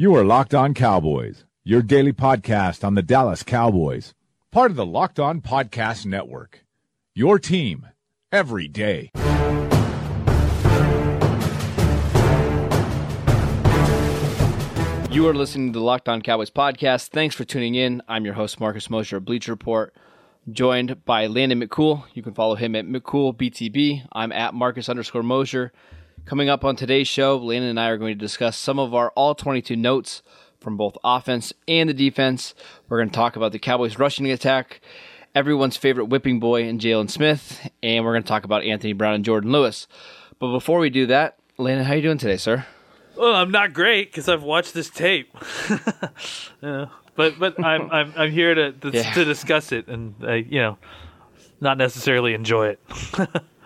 You are Locked On Cowboys, your daily podcast on the Dallas Cowboys, part of the Locked On Podcast Network. Your team every day. You are listening to the Locked On Cowboys podcast. Thanks for tuning in. I'm your host, Marcus Mosher of Bleacher Report, joined by Landon McCool. You can follow him at McCoolBTB. I'm at Marcus underscore Mosher. Coming up on today's show, Landon and I are going to discuss some of our all 22 notes from both offense and the defense. We're going to talk about the Cowboys' rushing attack, everyone's favorite whipping boy in Jaylon Smith, and we're going to talk about Anthony Brown and Jordan Lewis. But before we do that, Landon, how are you doing today, sir? Well, I'm not great because I've watched this tape. yeah. But but I'm I'm I'm here to to, Yeah. to discuss it and uh, you know not necessarily enjoy it.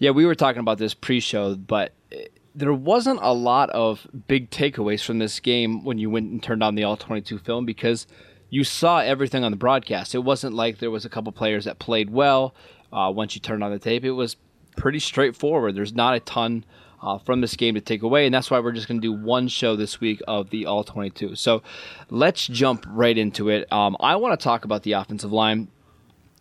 Yeah, we were talking about this pre-show, but eh, there wasn't a lot of big takeaways from this game when you went and turned on the all 22 film because you saw everything on the broadcast. It wasn't like there was a couple players that played well uh, once you turned on the tape. It was pretty straightforward. There's not a ton uh, from this game to take away, and that's why we're just going to do one show this week of the all 22. So let's jump right into it. Um, I want to talk about the offensive line.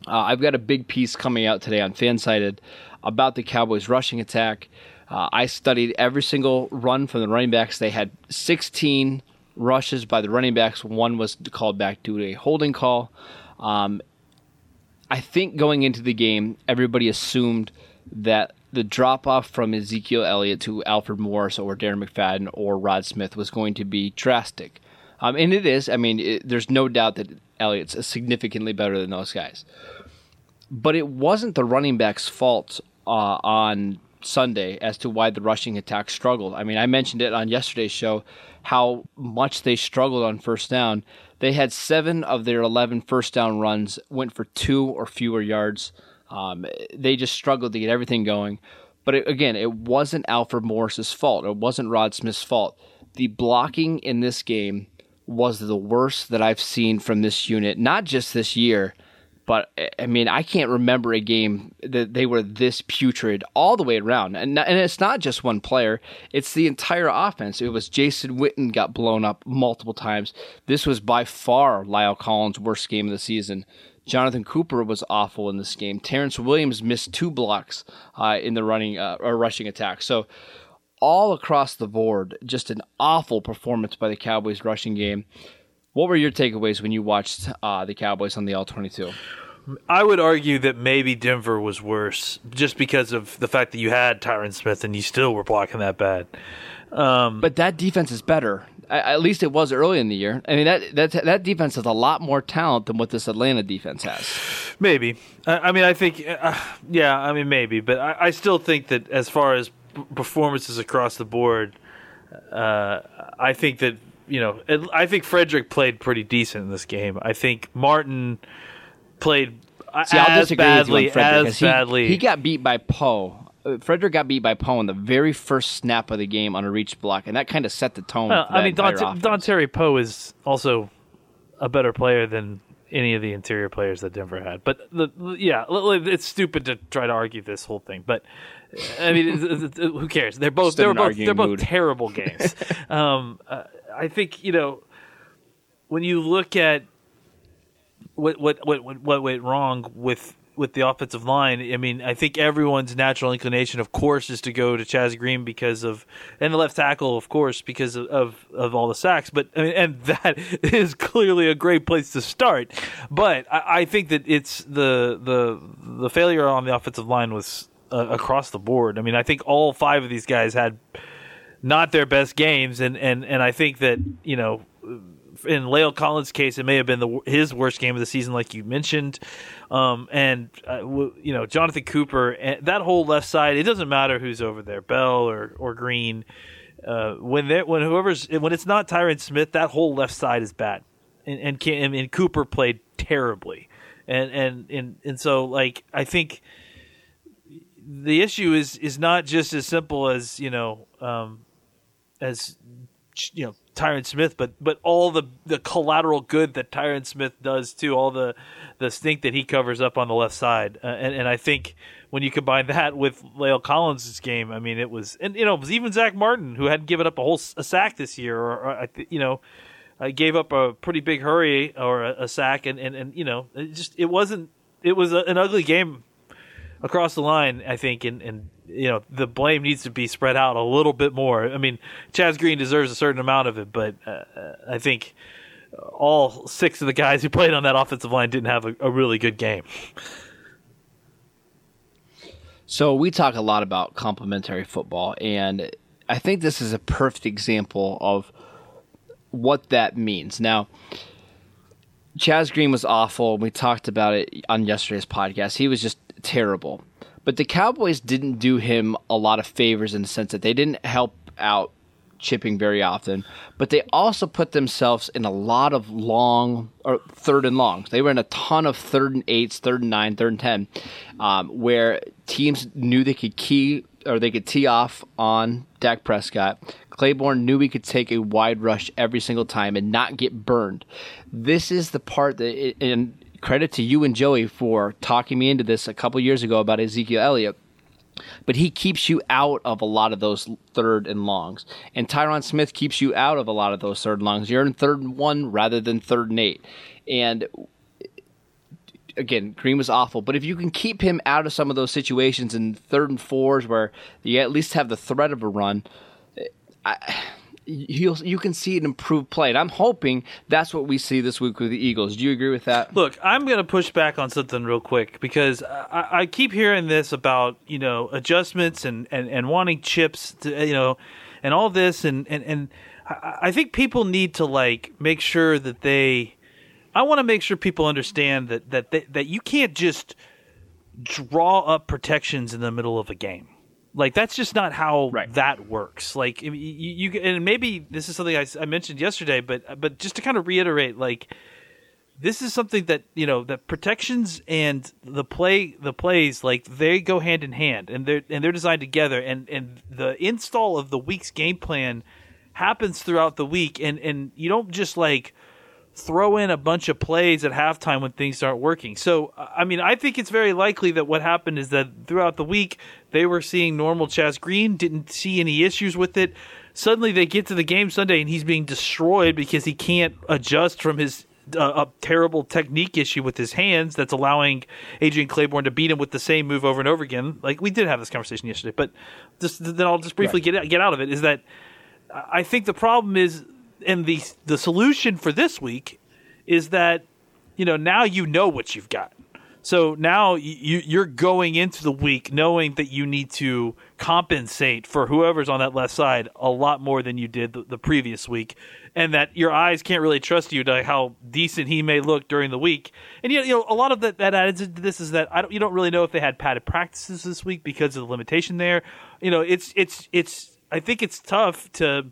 Uh, I've got a big piece coming out today on Fansided about the Cowboys' rushing attack. Uh, I studied every single run from the running backs. They had 16 rushes by the running backs. One was called back due to a holding call. Um, I think going into the game, everybody assumed that the drop off from Ezekiel Elliott to Alfred Morris or Darren McFadden or Rod Smith was going to be drastic. Um, and it is. I mean, it, there's no doubt that Elliott's significantly better than those guys. But it wasn't the running back's fault uh, on Sunday as to why the rushing attack struggled. I mean, I mentioned it on yesterday's show how much they struggled on first down. They had seven of their 11 first down runs went for two or fewer yards. Um, they just struggled to get everything going. But it, again, it wasn't Alfred Morris's fault. It wasn't Rod Smith's fault. The blocking in this game was the worst that I've seen from this unit, not just this year, but I mean, I can't remember a game that they were this putrid all the way around. And, and it's not just one player, it's the entire offense. It was Jason Witten got blown up multiple times. This was by far La'el Collins' worst game of the season. Jonathan Cooper was awful in this game. Terrance Williams missed two blocks uh, in the running uh, or rushing attack. So all across the board, just an awful performance by the Cowboys rushing game. What were your takeaways when you watched uh, the Cowboys on the All 22? I would argue that maybe Denver was worse just because of the fact that you had Tyron Smith and you still were blocking that bad. But that defense is better. At least it was early in the year. I mean, that that that defense has a lot more talent than what this Atlanta defense has. Maybe. I, I mean, I think, uh, yeah, I mean, maybe. But I, I still think that as far as performances across the board, uh, I think that, you know, it, I think Frederick played pretty decent in this game. I think Martin played uh, See, I'll as badly, with you on Frederick, as he, badly. He got beat by Poe. Uh, Frederick got beat by Poe in the very first snap of the game on a reach block, and that kind of set the tone. Well, for I mean, Don. Dontari Poe is also a better player than any of the interior players that Denver had. But the, yeah, it's stupid to try to argue this whole thing. But I mean, who cares? They're both they're both they're both mood. terrible games. um, uh, I think you know when you look at what what what what, went wrong with with the offensive line. I mean, I think everyone's natural inclination, of course, is to go to Chaz Green because of and the left tackle, of course, because of of, of all the sacks. But I mean, and that is clearly a great place to start. But I, I think that it's the the the failure on the offensive line was uh, across the board. I mean, I think all five of these guys had not their best games, and and and I think that you know in La'el Collins' case, it may have been the his worst game of the season, like you mentioned. Um, and uh, you know, Jonathan Cooper, and that whole left side. It doesn't matter who's over there, Bell or or Green. Uh, when they when whoever's when it's not Tyron Smith, that whole left side is bad, and and, and Cooper played terribly, and and and and so like I think the issue is is not just as simple as you know um, as you know Tyron Smith, but but all the the collateral good that Tyron Smith does too, all the the stink that he covers up on the left side, uh, and and I think when you combine that with La'el Collins' game, I mean, it was, and you know, it was even Zach Martin who hadn't given up a whole a sack this year, or, or you know, I gave up a pretty big hurry or a, a, sack, and, and and you know, it just it wasn't, it was a, an ugly game across the line, I think, and and you know, the blame needs to be spread out a little bit more. I mean, Chaz Green deserves a certain amount of it, but uh, I think all six of the guys who played on that offensive line didn't have a, a really good game. So we talk a lot about complementary football, and I think this is a perfect example of what that means. Now, Chaz Green was awful. We talked about it on yesterday's podcast. He was just terrible. But the Cowboys didn't do him a lot of favors in the sense that they didn't help out chipping very often, but they also put themselves in a lot of long or third and longs. They were in a ton of third and eights, third and nine, third and ten, um, where teams knew they could key or they could tee off on Dak Prescott. Clayborn knew he could take a wide rush every single time and not get burned. This is the part that, it, and credit to you and Joey for talking me into this a couple years ago about Ezekiel Elliott but he keeps you out of a lot of those third and longs. And Tyron Smith keeps you out of a lot of those third and longs. You're in third and one rather than third and eight. And again, Green was awful, but if you can keep him out of some of those situations in third and fours where you at least have the threat of a run, I, you you can see an improved play. And I'm hoping that's what we see this week with the Eagles. Do you agree with that? Look, I'm going to push back on something real quick because I, I, keep hearing this about you know adjustments and, and, and wanting chips to you know and all this and and and I think people need to like make sure that they. I want to make sure people understand that that they, that you can't just draw up protections in the middle of a game like that's just not how right. that works. Like you, you, and maybe this is something I, I mentioned yesterday, but but just to kind of reiterate, like this is something that you know that protections and the play the plays like they go hand in hand and they're and they're designed together and and the install of the week's game plan happens throughout the week and and you don't just like throw in a bunch of plays at halftime when things aren't working. So, I mean, I think it's very likely that what happened is that throughout the week, they were seeing normal Chaz Green, didn't see any issues with it. Suddenly, they get to the game Sunday and he's being destroyed because he can't adjust from his uh, a terrible technique issue with his hands that's allowing Adrian Clayborn to beat him with the same move over and over again. Like we did have this conversation yesterday, but just then I'll just briefly right. get get out of it. Is that I think the problem is and the the solution for this week is that you know now you know what you've got. So now you you're going into the week knowing that you need to compensate for whoever's on that left side a lot more than you did the, the previous week, and that your eyes can't really trust you to how decent he may look during the week. And you know, you know a lot of that that adds into this is that I don't, you don't really know if they had padded practices this week because of the limitation there. You know, it's it's it's I think it's tough to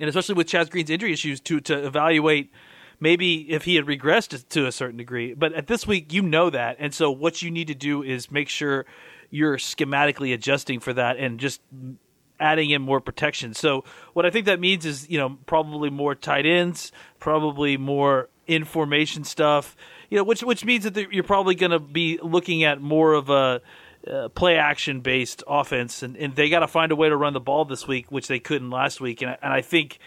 and especially with Chaz Green's injury issues, to to evaluate maybe if he had regressed to a certain degree. But at this week, you know that, and so what you need to do is make sure you're schematically adjusting for that and just adding in more protection. So what I think that means is you know probably more tight ends, probably more information stuff. You know, which which means that you're probably going to be looking at more of a uh, play action based offense, and, and they got to find a way to run the ball this week, which they couldn't last week. And, and I think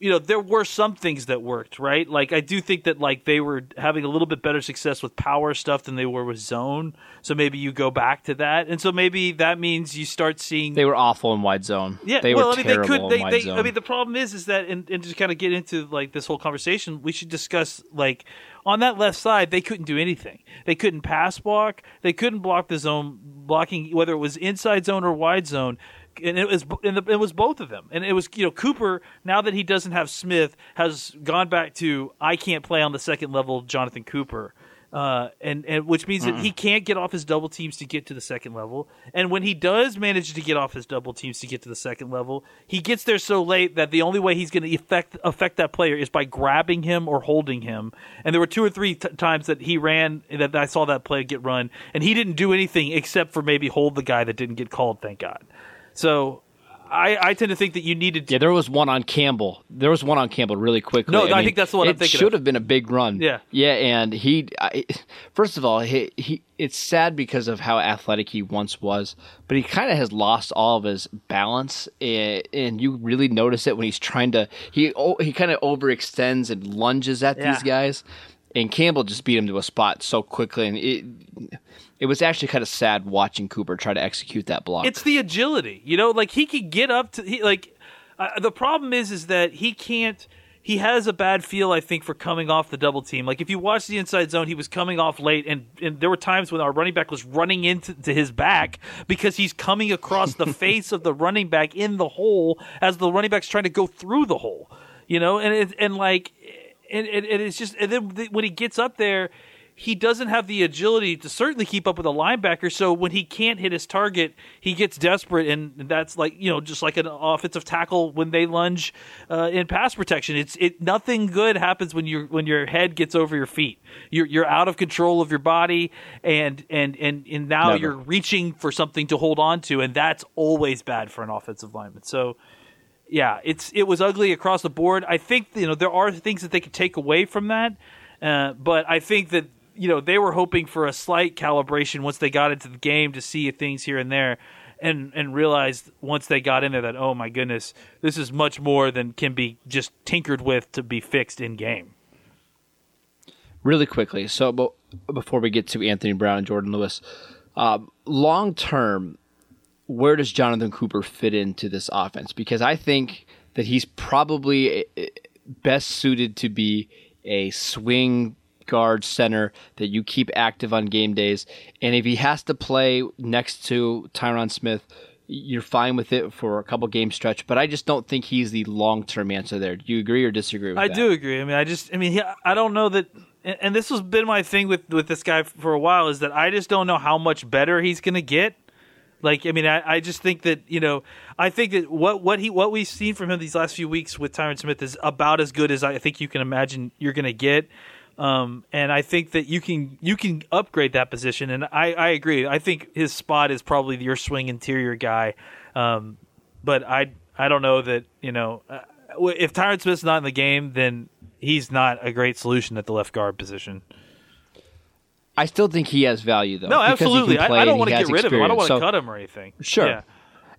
you know there were some things that worked right? Like i do think that like they were having a little bit better success with power stuff than they were with zone. So maybe you go back to that. And so maybe that means you start seeing they were awful in wide zone. Yeah they well were i mean they could they, they i mean the problem is is that and, and to kind of get into like this whole conversation we should discuss like on that left side, they couldn't do anything. They couldn't pass block. They couldn't block the zone blocking, whether it was inside zone or wide zone. And it was and it was both of them. And it was you know Cooper. Now that he doesn't have Smith, has gone back to I can't play on the second level. Jonathan Cooper uh, and and which means mm that he can't get off his double teams to get to the second level. And when he does manage to get off his double teams to get to the second level, he gets there so late that the only way he's going to affect affect that player is by grabbing him or holding him. And there were two or three t- times that he ran that I saw that play get run, and he didn't do anything except for maybe hold the guy that didn't get called. Thank God. So I, I tend to think that you needed. To, Yeah, there was one on Campbell. There was one on Campbell really quickly. No, I think that's the one I'm thinking It should of. have been a big run. Yeah. yeah, and he. I, first of all, he, he it's sad because of how athletic he once was, but he kind of has lost all of his balance, and, and you really notice it when he's trying to. He oh, he kind of overextends and lunges at Yeah. these guys, and Campbell just beat him to a spot so quickly, and it. It was actually kind of sad watching Cooper try to execute that block. It's the agility, you know. Like he could get up to he like. Uh, the problem is, is that he can't. He has a bad feel, I think, for coming off the double team. Like if you watch the inside zone, he was coming off late, and, and there were times when our running back was running into to his back because he's coming across the face of the running back in the hole as the running back's trying to go through the hole. You know, and it, and like, and, and, and it's just, and then when he gets up there, he doesn't have the agility to certainly keep up with a linebacker. So when he can't hit his target, he gets desperate, and that's like you know just like an offensive tackle when they lunge uh, in pass protection. It's it nothing good happens when your when your head gets over your feet. You're you're out of control of your body, and and and and now Never. you're reaching for something to hold on to, and that's always bad for an offensive lineman. So yeah, it's it was ugly across the board. I think you know there are things that they could take away from that, uh, but I think that you know they were hoping for a slight calibration once they got into the game to see things here and there, and and realized once they got in there that oh my goodness, this is much more than can be just tinkered with to be fixed in game. really quickly. So, but before we get to Anthony Brown and Jordan Lewis, um, long term, where does Jonathan Cooper fit into this offense? Because I think that he's probably eh, best suited to be a swing guard center that you keep active on game days. And if he has to play next to Tyron Smith, you're fine with it for a couple game stretch. But I just don't think he's the long term answer there. Do you agree or disagree with I that? do agree. I mean, I just, I mean, he, I don't know that, and and this has been my thing with with this guy for a while is that I just don't know how much better he's going to get. Like, I mean, I, I just think that you know, I think that what what he what we've seen from him these last few weeks with Tyron Smith is about as good as I think you can imagine you're going to get. Um, and I think that you can you can upgrade that position, and I, I agree. I think his spot is probably your swing interior guy, um, but I I don't know that you know uh, if Tyron Smith's not in the game, then he's not a great solution at the left guard position. I still think he has value though. No, absolutely. I, I don't want to get rid of him. I don't want to So- cut him or anything. Sure. Yeah.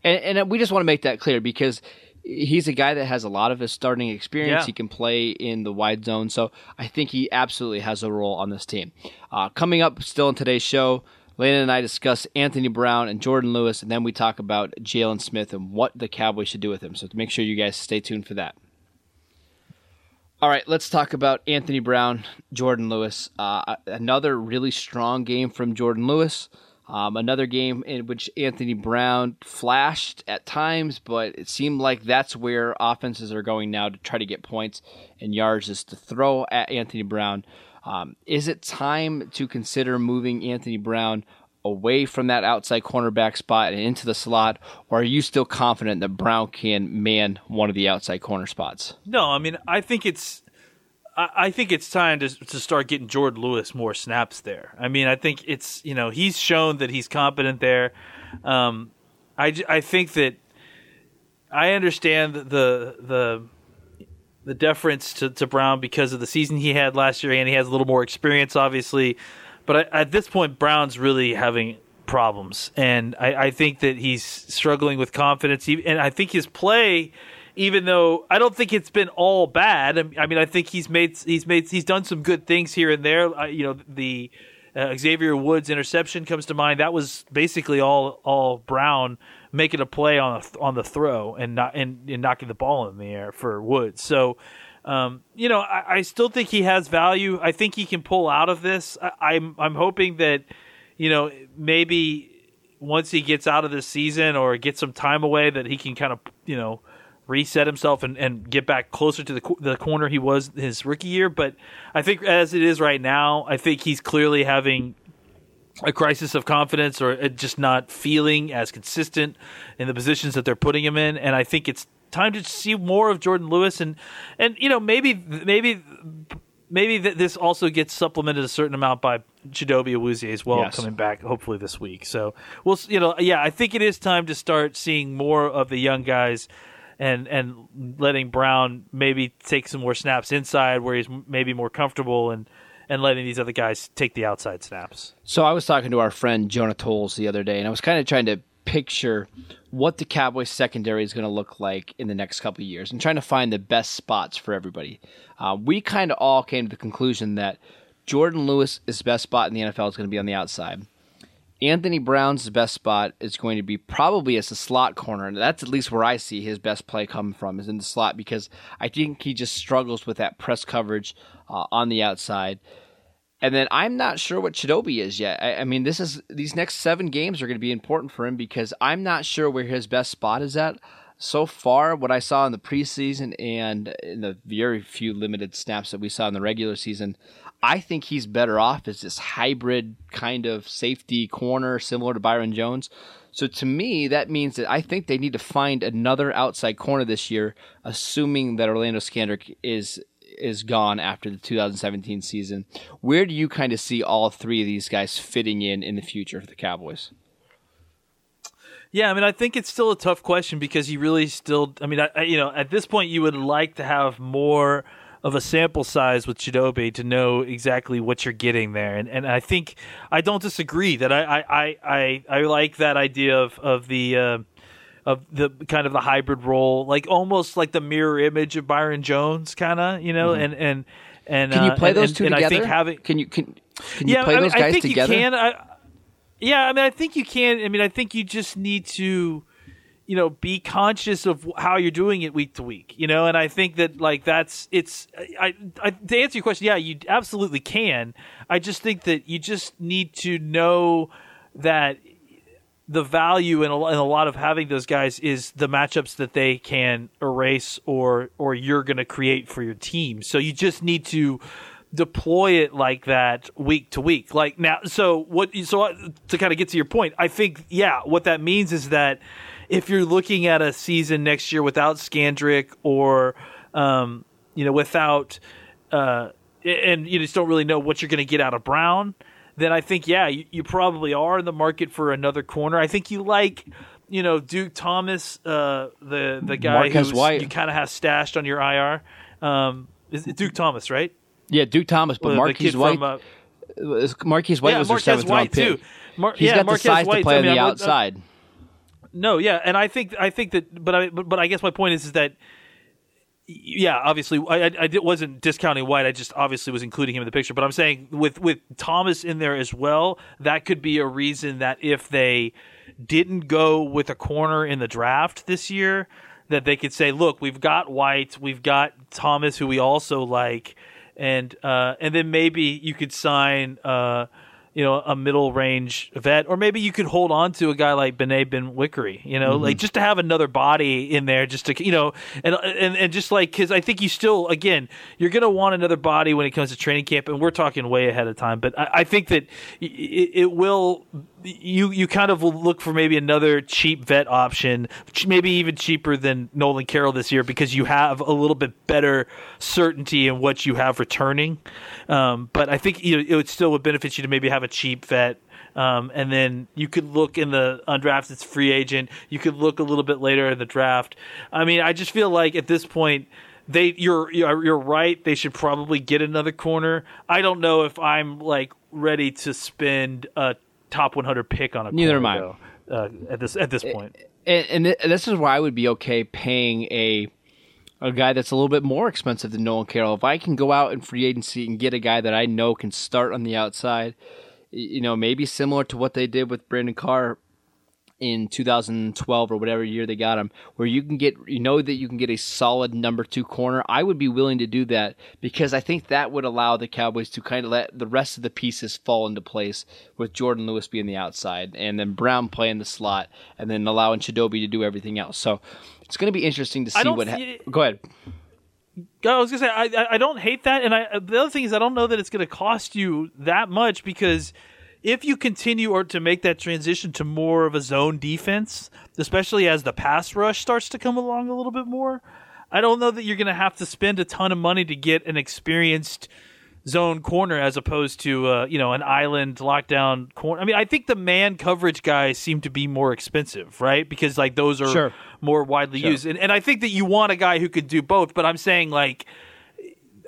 And, and we just want to make that clear because he's a guy that has a lot of his starting experience. Yeah. He can play in the wide zone. So I think he absolutely has a role on this team. Uh, coming up still in today's show, Lana and I discuss Anthony Brown and Jordan Lewis, and then we talk about Jaylon Smith and what the Cowboys should do with him. So make sure you guys stay tuned for that. All right, let's talk about Anthony Brown, Jordan Lewis. Uh, another really strong game from Jordan Lewis. Um, another game in which Anthony Brown flashed at times, but it seemed like that's where offenses are going now to try to get points and yards is to throw at Anthony Brown. Um, is it time to consider moving Anthony Brown away from that outside cornerback spot and into the slot, or are you still confident that Brown can man one of the outside corner spots? No, I mean, I think it's. I think it's time to to start getting Jordan Lewis more snaps there. I mean, I think it's you know he's shown that he's competent there. Um, I, I think that I understand the the the deference to, to Brown because of the season he had last year, and he has a little more experience, obviously. But I, at this point, Brown's really having problems, and I, I think that he's struggling with confidence. And I think his play, even though I don't think it's been all bad. I mean- I think he's made he's made he's done some good things here and there. Uh, you know, the uh, Xavier Woods interception comes to mind. That was basically all all Brown making a play on a, on the throw and not and, and knocking the ball in the air for Woods. So. Um, you know, I, I still think he has value. I think he can pull out of this. I, I'm I'm hoping that, you know, maybe once he gets out of this season or gets some time away, that he can kind of you know reset himself and, and get back closer to the the corner he was his rookie year. But I think as it is right now, I think he's clearly having a crisis of confidence or uh, just not feeling as consistent in the positions that they're putting him in. And I think it's time to see more of Jordan Lewis and and you know maybe maybe maybe th- this also gets supplemented a certain amount by Chidobe Awuzie as well Yes. coming back hopefully this week. So we'll you know yeah I think it is time to start seeing more of the young guys and and letting Brown maybe take some more snaps inside where he's maybe more comfortable and and letting these other guys take the outside snaps. So I was talking to our friend Jonah Tolles the other day, and I was kind of trying to picture what the Cowboys secondary is going to look like in the next couple years, and trying to find the best spots for everybody. Uh, we kind of all came to the conclusion that Jordan Lewis is best spot in the NFL is going to be on the outside. Anthony Brown's best spot is going to be probably as a slot corner, and that's at least where I see his best play coming from is in the slot because I think he just struggles with that press coverage uh, on the outside. And then I'm not sure what Chidobe is yet. I, I mean, this is these next seven games are going to be important for him because I'm not sure where his best spot is at. So far, what I saw in the preseason and in the very few limited snaps that we saw in the regular season, I think he's better off as this hybrid kind of safety corner, similar to Byron Jones. So to me, that means that I think they need to find another outside corner this year, assuming that Orlando Scandrick is is gone after the 2017 season. Where do you kind of see all three of these guys fitting in in the future for the Cowboys? Yeah, I mean, I think it's still a tough question because you really still. I mean, I, I, you know, at this point, you would like to have more of a sample size with Chidobe to know exactly what you're getting there, and and I think I don't disagree that I I I, I, like that idea of of the. Uh, of the kind of the hybrid role, like almost like the mirror image of Byron Jones, kind of, you know, and and and Mm-hmm. Can you uh, play and- those and- two and together? I think having can you can can you yeah, play I, mean, those guys I think together? you can. I, yeah, I mean, I think you can. I mean, I think you just need to, you know, be conscious of how you're doing it week to week. You know, and I think that like that's it's. I, I to answer your question, yeah, you absolutely can. I just think that you just need to know that the value in a, in a lot of having those guys is the matchups that they can erase or or you're going to create for your team. So you just need to deploy it like that week to week. Like now, so what? So to kind of get to your point, I think yeah, what that means is that if you're looking at a season next year without Scandrick or um, you know without uh, and you just don't really know what you're going to get out of Brown then I think yeah, you, you probably are in the market for another corner. I think you like, you know, Duke Thomas, uh, the the guy White. you kind of have stashed on your IR. Um, is it Duke Thomas, right? Yeah, Duke Thomas, but Marquez White. from, uh, Marquez White yeah, was their Marquez seventh round pick. too. Mar- He's yeah, got Marquez the size White, to play I on the I would- uh, outside. No, yeah, and I think I think that, but I but, but I guess my point is is that yeah, obviously I, I, I wasn't discounting White. I just obviously was including him in the picture. But I'm saying with with Thomas in there as well, that could be a reason that if they didn't go with a corner in the draft this year, that they could say, look, we've got White, we've got Thomas, who we also like, and uh, and then maybe you could sign. Uh, you know, a middle range vet, or maybe you could hold on to a guy like Benet Benwikere, you know, like just to have another body in there, just to, you know, and and, and just like, cause I think you still, again, you're going to want another body when it comes to training camp, and we're talking way ahead of time, but I, I think that it, it will, you, you kind of will look for maybe another cheap vet option, maybe even cheaper than Nolan Carroll this year, because you have a little bit better certainty in what you have returning. Um, but I think you know, it would still would benefit you to maybe have a cheap vet. Um, and then you could look in the undrafted free agent. You could look a little bit later in the draft. I mean, I just feel like at this point, they you're you're right. They should probably get another corner. I don't know if I'm like ready to spend a top 100 pick on a Neither corner, am I. though, uh, at this at this point. and, and this is why I would be okay paying a a guy that's a little bit more expensive than Nolan Carroll. If I can go out in free agency and get a guy that I know can start on the outside, you know, maybe similar to what they did with Brandon Carr in 2012 or whatever year they got him, where you can get, you know, that you can get a solid number two corner. I would be willing to do that because I think that would allow the Cowboys to kind of let the rest of the pieces fall into place with Jordan Lewis being the outside and then Brown playing the slot and then allowing Chidobe to do everything else. So it's going to be interesting to see what. Ha- Go ahead. I was gonna say I I- don't hate that, and I the other thing is I don't know that it's gonna cost you that much because if you continue or to make that transition to more of a zone defense, especially as the pass rush starts to come along a little bit more, I don't know that you're gonna have to spend a ton of money to get an experienced zone corner as opposed to uh, you know an island lockdown corner. I mean, I think the man coverage guys seem to be more expensive, right? Because like those are Sure. more widely Sure. used, and and I think that you want a guy who could do both. But I'm saying like.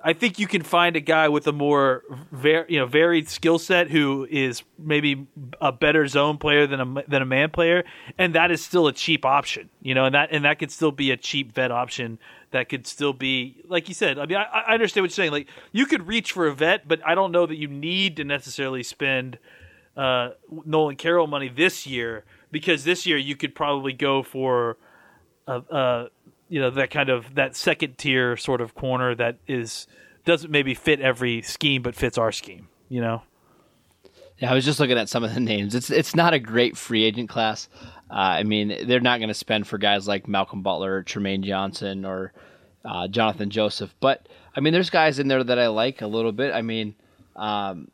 I think you can find a guy with a more var- you know varied skill set who is maybe a better zone player than a than a man player, and that is still a cheap option. You know, and that and that could still be a cheap vet option. That could still be like you said. I mean, I, I understand what you're saying. Like you could reach for a vet, but I don't know that you need to necessarily spend uh, Nolan Carroll money this year because this year you could probably go for a, a you know that kind of that second tier sort of corner that is doesn't maybe fit every scheme but fits our scheme. You know. Yeah, I was just looking at some of the names. It's it's not a great free agent class. Uh, I mean, they're not going to spend for guys like Malcolm Butler, or Trumaine Johnson, or uh, Jonathan Joseph. But I mean, there's guys in there that I like a little bit. I mean, um,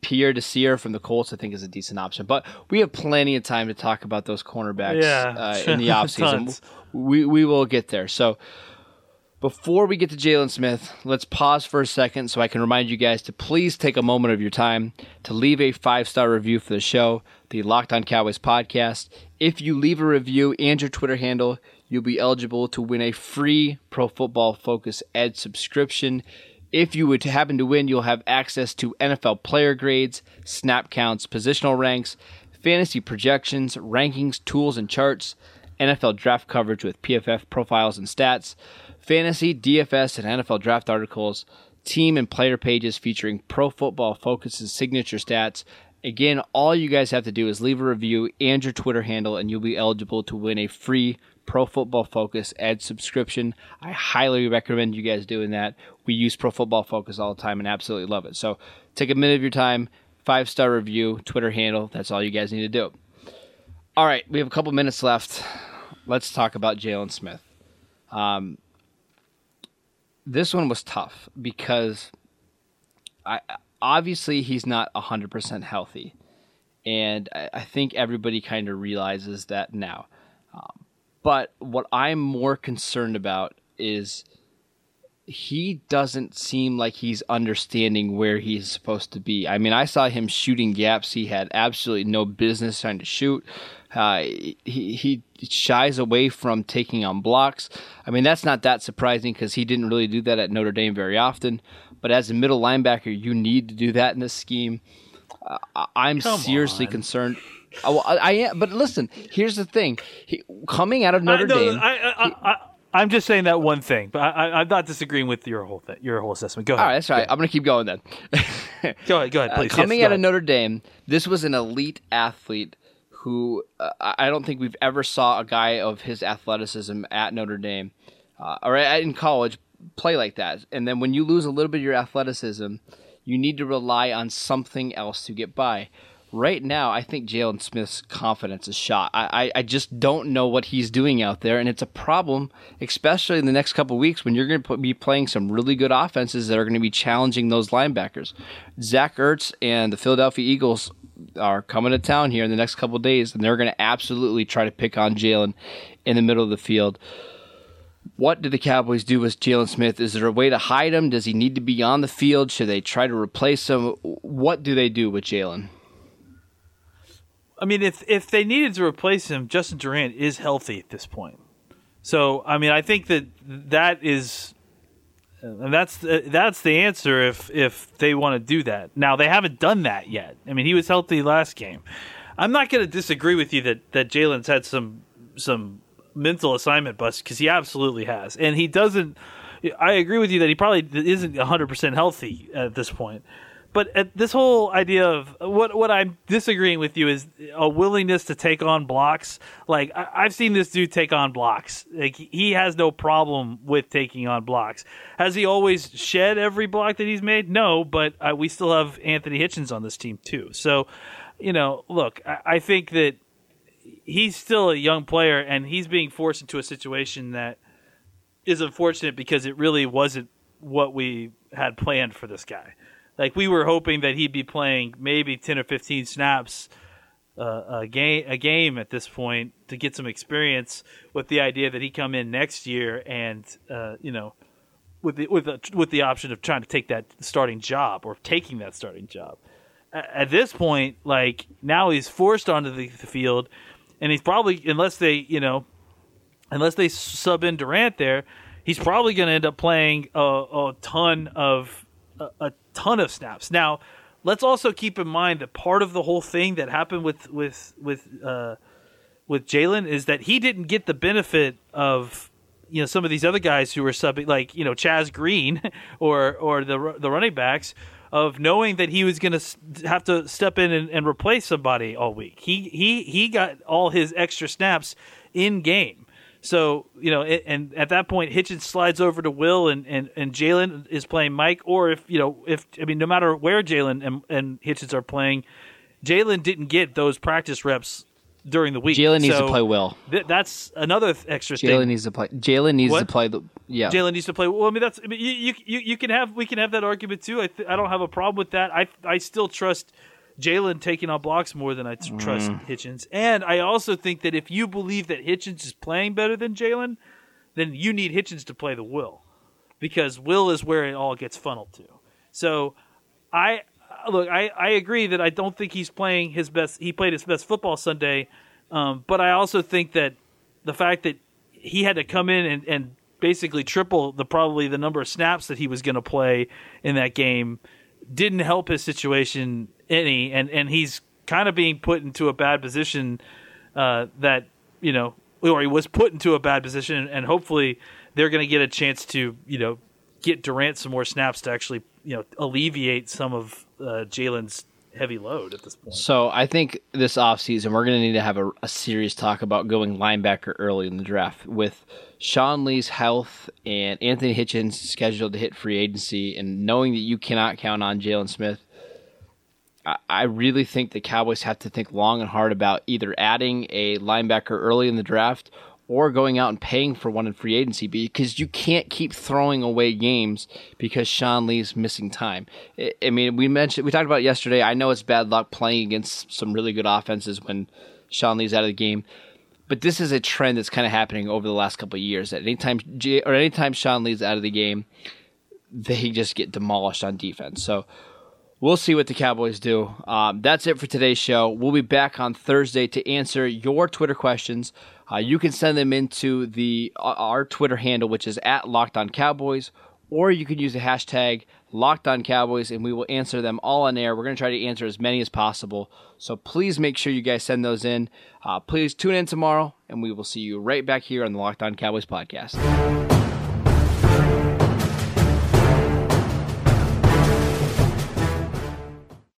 Pierre Desir from the Colts, I think, is a decent option. But we have plenty of time to talk about those cornerbacks Yeah, uh, in the offseason. We we will get there. So before we get to Jaylon Smith, let's pause for a second so I can remind you guys to please take a moment of your time to leave a five star review for the show, the Locked On Cowboys podcast. If you leave a review and your Twitter handle, you'll be eligible to win a free Pro Football Focus Edge subscription. If you would happen to win, you'll have access to NFL player grades, snap counts, positional ranks, fantasy projections, rankings, tools, and charts, NFL draft coverage with PFF profiles and stats, fantasy, DFS, and NFL draft articles, team and player pages featuring Pro Football Focus's signature stats. Again, all you guys have to do is leave a review and your Twitter handle, and you'll be eligible to win a free Pro Football Focus Edge subscription. I highly recommend you guys doing that. We use Pro Football Focus all the time and absolutely love it. So take a minute of your time, five star review, Twitter handle. That's all you guys need to do. All right, we have a couple minutes left. Let's talk about Jaylon Smith. Um, this one was tough because I obviously he's not hundred percent healthy, and I, I think everybody kind of realizes that now. Um, but what I'm more concerned about is he doesn't seem like he's understanding where he's supposed to be. I mean, I saw him shooting gaps he had absolutely no business trying to shoot. Uh, he he shies away from taking on blocks. I mean, that's not that surprising because he didn't really do that at Notre Dame very often. But as a middle linebacker, you need to do that in this scheme. Uh, I'm Come seriously on. concerned. I, I, I am, but listen. Here's the thing: he, coming out of Notre I, no, Dame, I, I, I'm just saying that one thing, but I, I, I'm not disagreeing with your whole thing, your whole assessment. Go ahead. all right, that's right. I'm going to keep going then. Go ahead. Go ahead, Uh, coming Yes, out go of Notre Dame, this was an elite athlete who uh, I don't think we've ever saw a guy of his athleticism at Notre Dame uh, or at, in college play like that. And then when you lose a little bit of your athleticism, you need to rely on something else to get by. Right now, I think Jaylon Smith's confidence is shot. I, I, I just don't know what he's doing out there, and it's a problem, especially in the next couple weeks when you're going to be playing some really good offenses that are going to be challenging those linebackers. Zach Ertz and the Philadelphia Eagles are coming to town here in the next couple days, and they're going to absolutely try to pick on Jaylon in the middle of the field. What do the Cowboys do with Jaylon Smith? Is there a way to hide him? Does he need to be on the field? Should they try to replace him? What do they do with Jaylon? I mean, if if they needed to replace him, Justin Durant is healthy at this point. So, I mean, I think that that is, and that's the, that's the answer. If if they want to do that, now they haven't done that yet. I mean, he was healthy last game. I'm not going to disagree with you that that Jaylon's had some some mental assignment bust because he absolutely has, and he doesn't. I agree with you that he probably isn't 100 percent healthy at this point. But at this whole idea of what what I'm disagreeing with you is a willingness to take on blocks. Like I, I've seen this dude take on blocks. Like he has no problem with taking on blocks. Has he always shed every block that he's made? No, but uh, we still have Anthony Hitchens on this team too. So, you know, look, I, I think that he's still a young player and he's being forced into a situation that is unfortunate because it really wasn't what we had planned for this guy. Like we were hoping that he'd be playing maybe ten or fifteen snaps uh, a game a game at this point to get some experience, with the idea that he come in next year and uh, you know with the with the, with the option of trying to take that starting job or taking that starting job. At this point, like now he's forced onto the, the field, and he's probably unless they you know unless they sub in Durant there, he's probably going to end up playing a, a ton of a, a, ton of snaps. Now, let's also keep in mind that part of the whole thing that happened with with with uh, with Jaylon is that he didn't get the benefit of you know some of these other guys who were subbing, like you know Chaz Green or or the the running backs of knowing that he was going to have to step in and, and, replace somebody all week. He he he got all his extra snaps in game. So you know, it, and at that point, Hitchens slides over to Will, and and, and Jaylon is playing Mike. Or if you know, if I mean, no matter where Jaylon and, and Hitchens are playing, Jaylon didn't get those practice reps during the week. Jaylon needs so to play well. Th- that's another th- extra thing. Jaylon needs to play. Jaylon needs what? to play the yeah. Jaylon needs to play. Well, I mean that's. I mean, you, you you can have we can have that argument too. I th- I don't have a problem with that. I I still trust Jaylon taking on blocks more than I t- mm. trust Hitchens, and I also think that if you believe that Hitchens is playing better than Jaylon, then you need Hitchens to play the Will, because Will is where it all gets funneled to. So, I look, I, I agree that I don't think he's playing his best. He played his best football Sunday, um, but I also think that the fact that he had to come in and, and basically triple the probably the number of snaps that he was going to play in that game didn't help his situation any, and and he's kind of being put into a bad position uh, that you know, or he was put into a bad position, and hopefully they're going to get a chance to you know get Durant some more snaps to actually you know alleviate some of uh, Jaylon's heavy load at this point. So I think this offseason we're going to need to have a, a, serious talk about going linebacker early in the draft with Sean Lee's health and Anthony Hitchens scheduled to hit free agency, and knowing that you cannot count on Jaylon Smith. I, I really think the Cowboys have to think long and hard about either adding a linebacker early in the draft or going out and paying for one in free agency because you can't keep throwing away games because Sean Lee's missing time. I mean, we mentioned we talked about yesterday. I know it's bad luck playing against some really good offenses when Sean Lee's out of the game, but this is a trend that's kind of happening over the last couple of years. That anytime or anytime Sean Lee's out of the game, they just get demolished on defense. So we'll see what the Cowboys do. Um, that's it for today's show. We'll be back on Thursday to answer your Twitter questions. Uh, you can send them into the uh, our Twitter handle, which is at Locked On Cowboys, or you can use the hashtag Locked On Cowboys, and we will answer them all on air. We're going to try to answer as many as possible. So please make sure you guys send those in. Uh, please tune in tomorrow, and we will see you right back here on the Locked On Cowboys podcast.